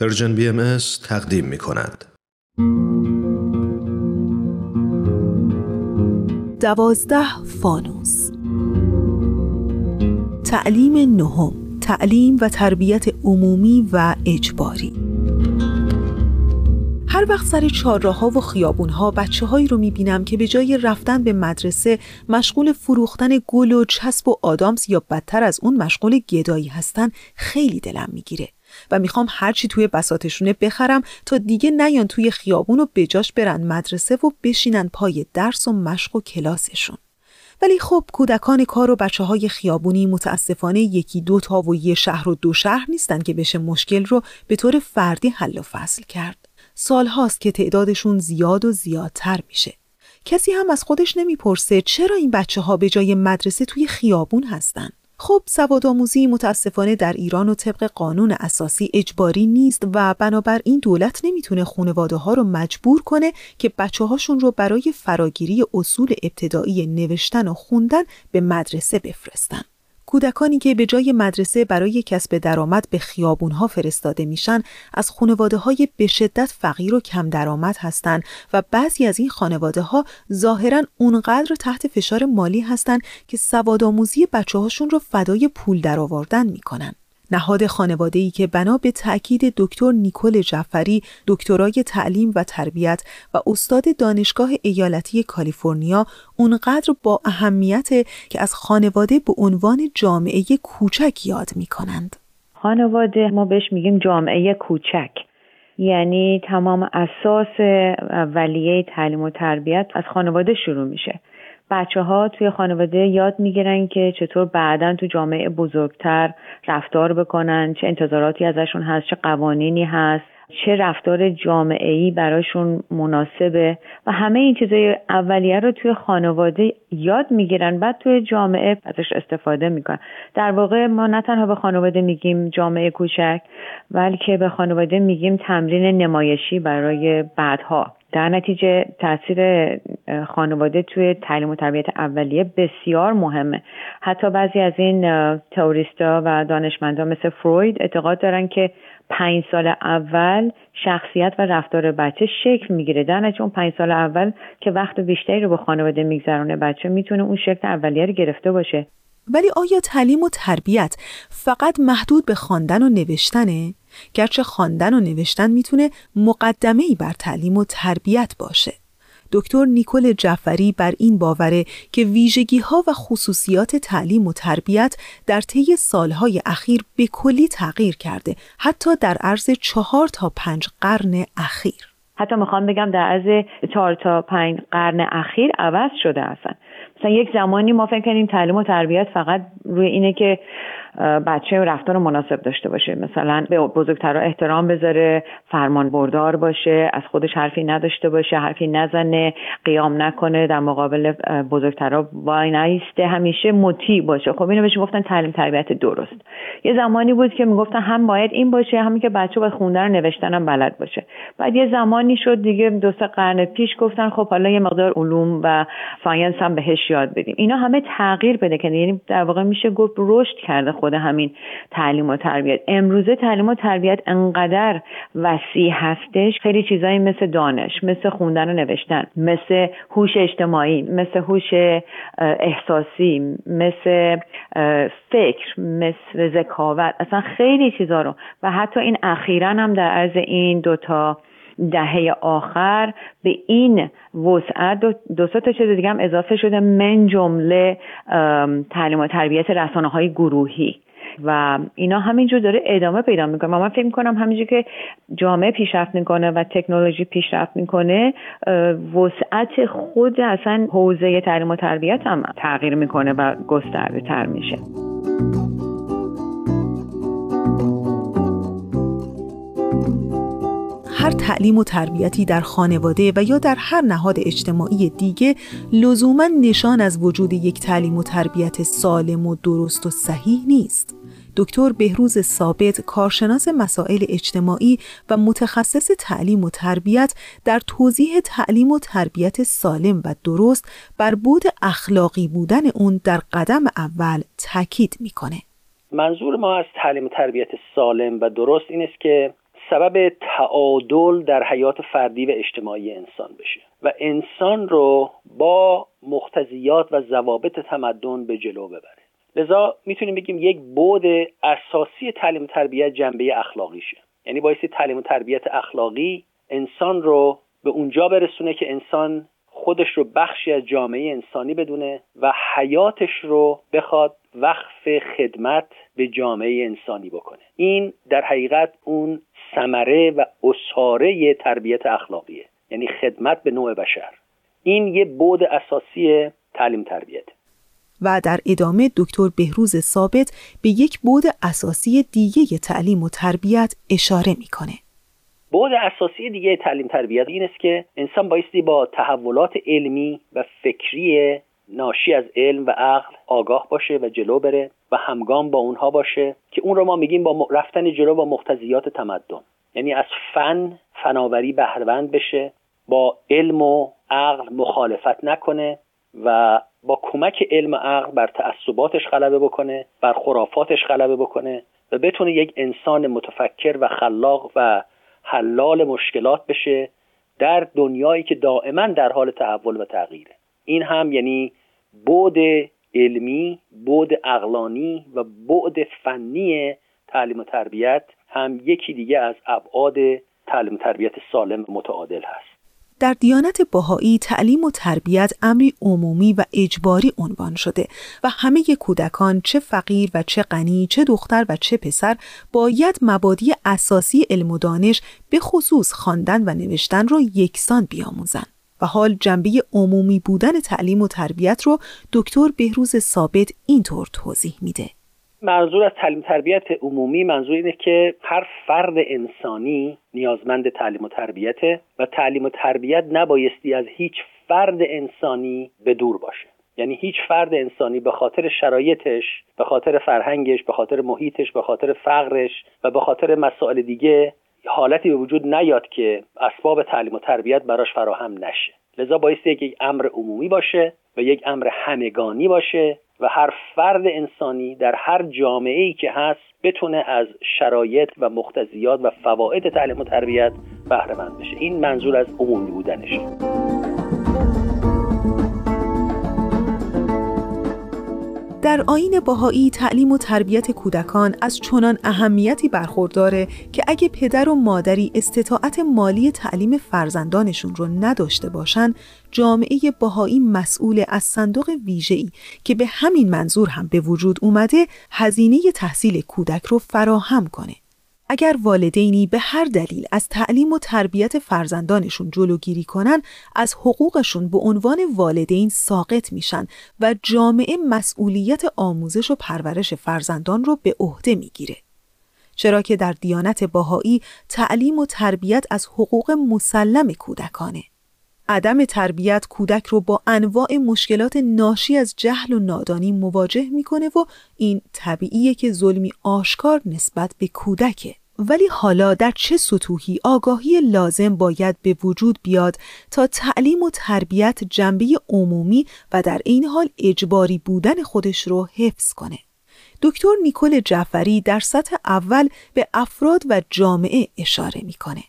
Persian BM تقدیم می کند. دوازده فانوس. تعلیم نهم تعلیم و تربیت عمومی و اجباری. هر وقت سر ها و خیابون ها بچه هایی رو می‌بینم که به جای رفتن به مدرسه مشغول فروختن گل و چسب و آدامس یا بدتر از اون مشغول گدایی هستن خیلی دلم می‌گیره. و می‌خوام هرچی توی بساتشونه بخرم تا دیگه نیان توی خیابون و بجاش برن مدرسه و بشینن پای درس و مشق و کلاسشون. ولی خب کودکان کار و بچه های خیابونی متاسفانه یکی دو تا و یه شهر و دو شهر نیستن که بشه مشکل رو به طور فردی حل و فصل کرد. سال هاست که تعدادشون زیاد و زیادتر میشه. کسی هم از خودش نمی‌پرسه چرا این بچه ها به جای مدرسه توی خیابون هستن. خب سوادآموزی متاسفانه در ایران و طبق قانون اساسی اجباری نیست و بنابراین دولت نمی‌تونه خانواده ها رو مجبور کنه که بچه هاشون رو برای فراگیری اصول ابتدایی نوشتن و خوندن به مدرسه بفرستن. کودکانی که به جای مدرسه برای کسب درآمد به خیابونها فرستاده میشن از خانواده های به شدت فقیر و کم درآمد هستند و بعضی از این خانواده ها ظاهرا اونقدر تحت فشار مالی هستند که سواد آموزی بچه هاشون رو فدای پول درآوردن می‌کنن. نهاد خانواده ای که بنا به تأکید دکتر نیکل جعفری دکترای تعلیم و تربیت و استاد دانشگاه ایالتی کالیفرنیا اونقدر با اهمیت که از خانواده به عنوان جامعه کوچک یاد می کنند. خانواده ما بهش میگیم جامعه کوچک یعنی تمام اساس ولیه تعلیم و تربیت از خانواده شروع میشه بچه ها توی خانواده یاد می‌گیرن که چطور بعدا تو جامعه بزرگتر رفتار بکنن چه انتظاراتی ازشون هست چه قوانینی هست چه رفتار جامعه ای براشون مناسبه و همه این چیزای اولیه رو توی خانواده یاد می‌گیرن بعد توی جامعه ازش استفاده می‌کنن. در واقع ما نه تنها به خانواده میگیم جامعه کوچک بلکه به خانواده میگیم تمرین نمایشی برای بعدها. در نتیجه تاثیر خانواده توی تعلیم و تربیت اولیه بسیار مهمه. حتی بعضی از این تئوریستا و دانشمندا مثل فروید اعتقاد دارن که پنج سال اول شخصیت و رفتار بچه شکل می‌گیره. در نتیجه اون پنج سال اول که وقت بیشتری رو با خانواده میگذرونه بچه می‌تونه اون شکل اولیه رو گرفته باشه. ولی آیا تعلیم و تربیت فقط محدود به خواندن و نوشتنه؟ گرچه خواندن و نوشتن می‌تونه مقدمه ای بر تعلیم و تربیت باشه. دکتر نیکل جعفری بر این باوره که ویژگی ها و خصوصیات تعلیم و تربیت در طی سالهای اخیر به کلی تغییر کرده حتی در عرض چهار تا پنج قرن اخیر حتی می‌خوام بگم در عرض چهار تا پنج قرن اخیر عوض شده اصلا مثلا یک زمانی ما فکر کنیم تعلیم و تربیت فقط روی اینه که بچه رفتار مناسب داشته باشه. مثلا به بزرگترها احترام بذاره فرمان بردار باشه از خودش حرفی نداشته باشه حرفی نزنه قیام نکنه. در مقابل بزرگترها وای نیسته همیشه مطیع باشه. خب اینو بهش گفتن تعلیم تربیت درست. یه زمانی بود که می‌گفتن هم باید این باشه همین که بچه باید خوندن و نوشتن هم بلد باشه. بعد یه زمانی شد دیگه دو سه قرن پیش گفتن خب حالا یه مقدار علوم و ساینس هم بهش یاد بدیم. اینا همه تغییر بده که یعنی در واقع میشه گفت رشد کرده خود همین تعلیم و تربیت. امروزه تعلیم و تربیت انقدر وسیع هستش خیلی چیزایی مثل دانش مثل خوندن و نوشتن مثل هوش اجتماعی مثل هوش احساسی مثل فکر مثل ذکاوت. اصلا خیلی چیزا رو. و حتی این اخیرا هم در عرض این دوتا دهه آخر به این وسعت دو, دو تا چیز دیگه هم اضافه شده من جمله تعلیم و تربیت رسانه های گروهی. و اینا همینجور داره ادامه پیدا می‌کنه. من فکر می‌کنم همینجور که جامعه پیشرفت می‌کنه و تکنولوژی پیشرفت می‌کنه وسعت خود اصلا حوزه تعلیم و تربیت هم تغییر می‌کنه و گسترده تر میشه. هر تعلیم و تربیتی در خانواده و یا در هر نهاد اجتماعی دیگه لزوما نشان از وجود یک تعلیم و تربیت سالم و درست و صحیح نیست. دکتر بهروز ثابت کارشناس مسائل اجتماعی و متخصص تعلیم و تربیت در توضیح تعلیم و تربیت سالم و درست بر بود اخلاقی بودن اون در قدم اول تاکید می‌کنه. منظور ما از تعلیم و تربیت سالم و درست این است که سبب تعادل در حیات فردی و اجتماعی انسان بشه و انسان رو با مختزیات و ضوابط تمدن به جلو ببره. لذا می‌تونیم بگیم یک بود اساسی تعلیم و تربیت جنبه اخلاقیشه. یعنی بایستی تعلیم و تربیت اخلاقی انسان رو به اونجا برسونه که انسان خودش رو بخشی از جامعه انسانی بدونه و حیاتش رو بخواد وقف خدمت به جامعه انسانی بکنه. این در حقیقت اون ثمره و اساره تربیت اخلاقیه یعنی خدمت به نوع بشر. این یه بود اساسی تعلیم تربیت. و در ادامه دکتر بهروز ثابت به یک بود اساسی دیگه تعلیم و تربیت اشاره می‌کنه. بود اساسی دیگه تعلیم تربیت این است که انسان بایستی با تحولات علمی و فکری ناشی از علم و عقل آگاه باشه و جلو بره و همگام با اونها باشه که اون رو ما میگیم با رفتن جلو با مختزیات تمدن. یعنی از فن فناوری بهرهمند بشه با علم و عقل مخالفت نکنه و با کمک علم و عقل بر تعصباتش غلبه بکنه بر خرافاتش غلبه بکنه و بتونه یک انسان متفکر و خلاق و حلال مشکلات بشه در دنیایی که دائما در حال تحول و تغییره. این هم یعنی بعد علمی بعد اقلانی و بعد فنی تعلیم و تربیت هم یکی دیگه از ابعاد تعلیم و تربیت سالم متعادل هست. در دیانت باهایی تعلیم و تربیت امری عمومی و اجباری عنوان شده و همه کودکان چه فقیر و چه غنی چه دختر و چه پسر باید مبادی اساسی علم و دانش به خصوص خواندن و نوشتن را یکسان بیاموزند. و حال جنبه عمومی بودن تعلیم و تربیت رو دکتر بهروز ثابت اینطور توضیح میده. منظور از تعلیم تربیت عمومی منظور اینه که هر فرد انسانی نیازمند تعلیم و تربیته و تعلیم و تربیت نبایستی از هیچ فرد انسانی به دور باشه. یعنی هیچ فرد انسانی به خاطر شرایطش به خاطر فرهنگش به خاطر محیطش به خاطر فقرش و به خاطر مسائل دیگه حالتی به وجود نیاد که اسباب تعلیم و تربیت براش فراهم نشه. لذا بایستی یک امر عمومی باشه و یک امر همگانی باشه و هر فرد انسانی در هر جامعه ای که هست بتونه از شرایط و مختزیات و فواید تعلیم و تربیت بهره مند بشه. این منظور از عمومی بودنشه در آین باهایی تعلیم و تربیت کودکان از چنان اهمیتی برخورداره که اگه پدر و مادری استطاعت مالی تعلیم فرزندانشون رو نداشته باشن جامعه باهایی مسئول از صندوق ویژه‌ای که به همین منظور هم به وجود اومده هزینه تحصیل کودک رو فراهم کنه. اگر والدینی به هر دلیل از تعلیم و تربیت فرزندانشون جلوگیری کنن از حقوقشون به عنوان والدین ساقط میشن و جامعه مسئولیت آموزش و پرورش فرزندان رو به عهده می‌گیره. چرا که در دیانت باهایی تعلیم و تربیت از حقوق مسلم کودکانه. عدم تربیت کودک رو با انواع مشکلات ناشی از جهل و نادانی مواجه می‌کنه و این طبیعیه که ظلمی آشکار نسبت به کودکه. ولی حالا در چه سطوحی آگاهی لازم باید به وجود بیاد تا تعلیم و تربیت جنبه عمومی و در این حال اجباری بودن خودش رو حفظ کنه؟ دکتر نیکل جعفری در سطح اول به افراد و جامعه اشاره می‌کنه.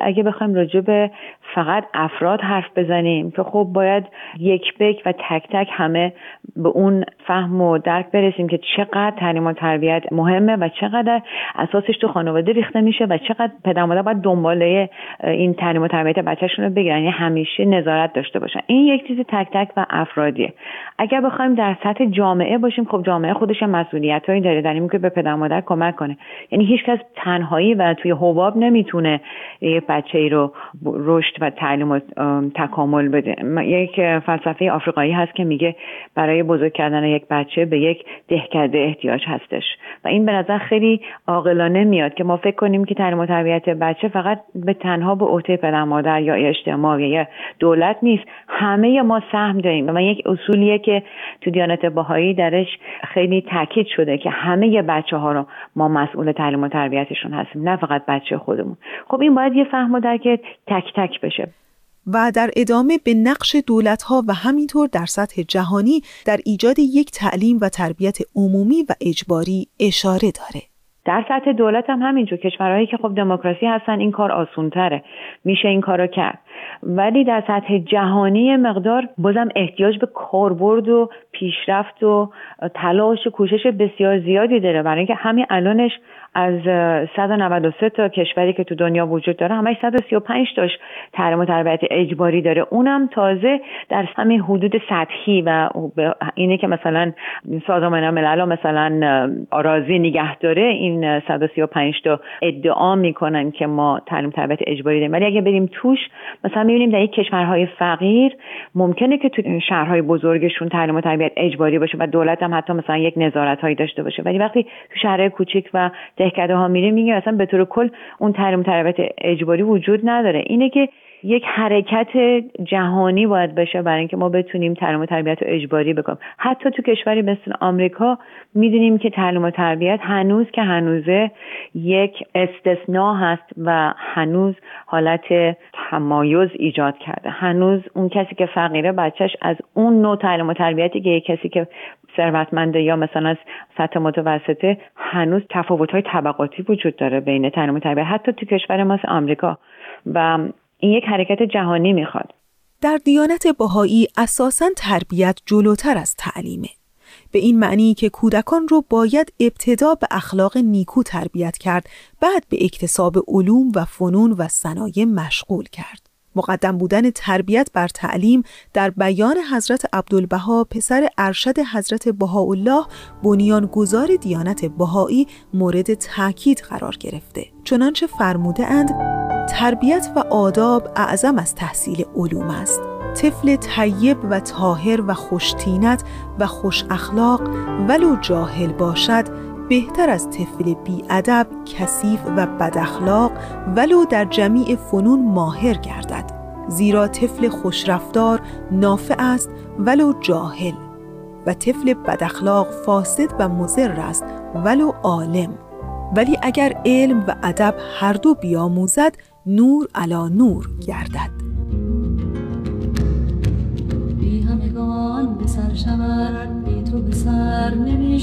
اگه بخوایم راجع به فقط افراد حرف بزنیم که خب باید یک بک و تک تک همه به اون فهم و درک برسیم که چقدر تعلیم و تربیت مهمه و چقدر اساسش تو خانواده ریخته میشه و چقدر پدر مادر باید دنباله این تعلیم و تربیت بچهشون رو بگیرن. یعنی همیشه نظارت داشته باشن. این یک چیز تک تک و افرادیه. اگر بخوایم در سطح جامعه باشیم خب جامعه خودش مسئولیت هایی داره. در که به پدر مادر کمک کنه. یعنی هیچکس تنهایی و توی حباب نمی‌تونه یه بچه ای رو رشد و تعلیم و تکامل بده. یک فلسفه آفریقایی هست که میگه برای بزرگ کردن یک بچه به یک دهکده احتیاج هستش. و این به نظر خیلی عاقلانه میاد که ما فکر کنیم که تعلیم و تربیت بچه فقط به تنها به عهده پدر مادر یا اجتماع یا دولت نیست. همه ما سهم داریم. و یک اصولیه که تو دیانت باهایی درش خیلی تاکید شده که همه بچه ها رو ما مسئول تعلیم و تربیتشون هستیم نه فقط بچه خودمون. خب این باید یه فهم و درک تک تک بشه. و در ادامه به نقش دولتها و همینطور در سطح جهانی در ایجاد یک تعلیم و تربیت عمومی و اجباری اشاره داره. در سطح دولت هم همینجور. کشورهایی که خب دموکراسی هستن این کار آسونتره. میشه این کارو کرد. ولی در سطح جهانی مقدار بازم احتیاج به کاربرد و پیشرفت و تلاش و کوشش بسیار زیادی داره. برای اینکه همین الانش از 193 تا کشوری که تو دنیا وجود داره همش 135 تاش تحریم و تربیت اجباری داره. اونم تازه در همین حدود سطحی و اینه که مثلا سازمان ملل مثلا آرازی نگه داره این 135 تا ادعا می‌کنن که ما تعلیم تربیت اجباری داریم. ولی اگه بریم توش مثلا می‌بینیم در یک کشورهای فقیر ممکنه که تو شهرهای بزرگشون تعلیم و تربیت اجباری باشه و دولت هم حتی مثلا یک نظارت هایی داشته باشه. ولی وقتی تو شهرهای کوچیک و دهکده ها میره میگه اصلا به طور کل اون تعلیم تربیت اجباری وجود نداره. اینه که یک حرکت جهانی باید بشه برای اینکه ما بتونیم تعلیم و تربیت رو اجباری بکنیم. حتی تو کشوری مثل آمریکا می‌دونیم که تعلیم و تربیت هنوز که هنوزه یک استثناء هست و هنوز حالت تمایز ایجاد کرده. هنوز اون کسی که فقیره بچهش از اون نوع تعلیم و تربیتی که یک کسی که ثروتمنده یا مثلا از سطح متوسطه هنوز تفاوت های طبقاتی وجود داره بین تعلیم و تربیت. حتی تو کشور ما آمریکا و این یک حرکت جهانی می‌خواد. در دیانت بهایی اساسا تربیت جلوتر از تعلیمه. به این معنی که کودکان رو باید ابتدا به اخلاق نیکو تربیت کرد بعد به اکتساب علوم و فنون و صنایع مشغول کرد. مقدم بودن تربیت بر تعلیم در بیان حضرت عبدالبها پسر ارشد حضرت بهاءالله بنیانگذار دیانت بهایی مورد تاکید قرار گرفته. چنانچه فرموده اند تربیت و آداب اعظم از تحصیل علوم است. طفل طیب و طاهر و خوشتینت و خوش اخلاق ولو جاهل باشد بهتر از طفل بیادب، کثیف و بداخلاق ولو در جمیع فنون ماهر گردد. زیرا طفل خوشرفتار نافع است ولو جاهل. و طفل بداخلاق فاسد و مضر است ولو عالم. ولی اگر علم و ادب هر دو بیاموزد نور علا نور گردد. بی همگان به سر شود بی تو به سر نمی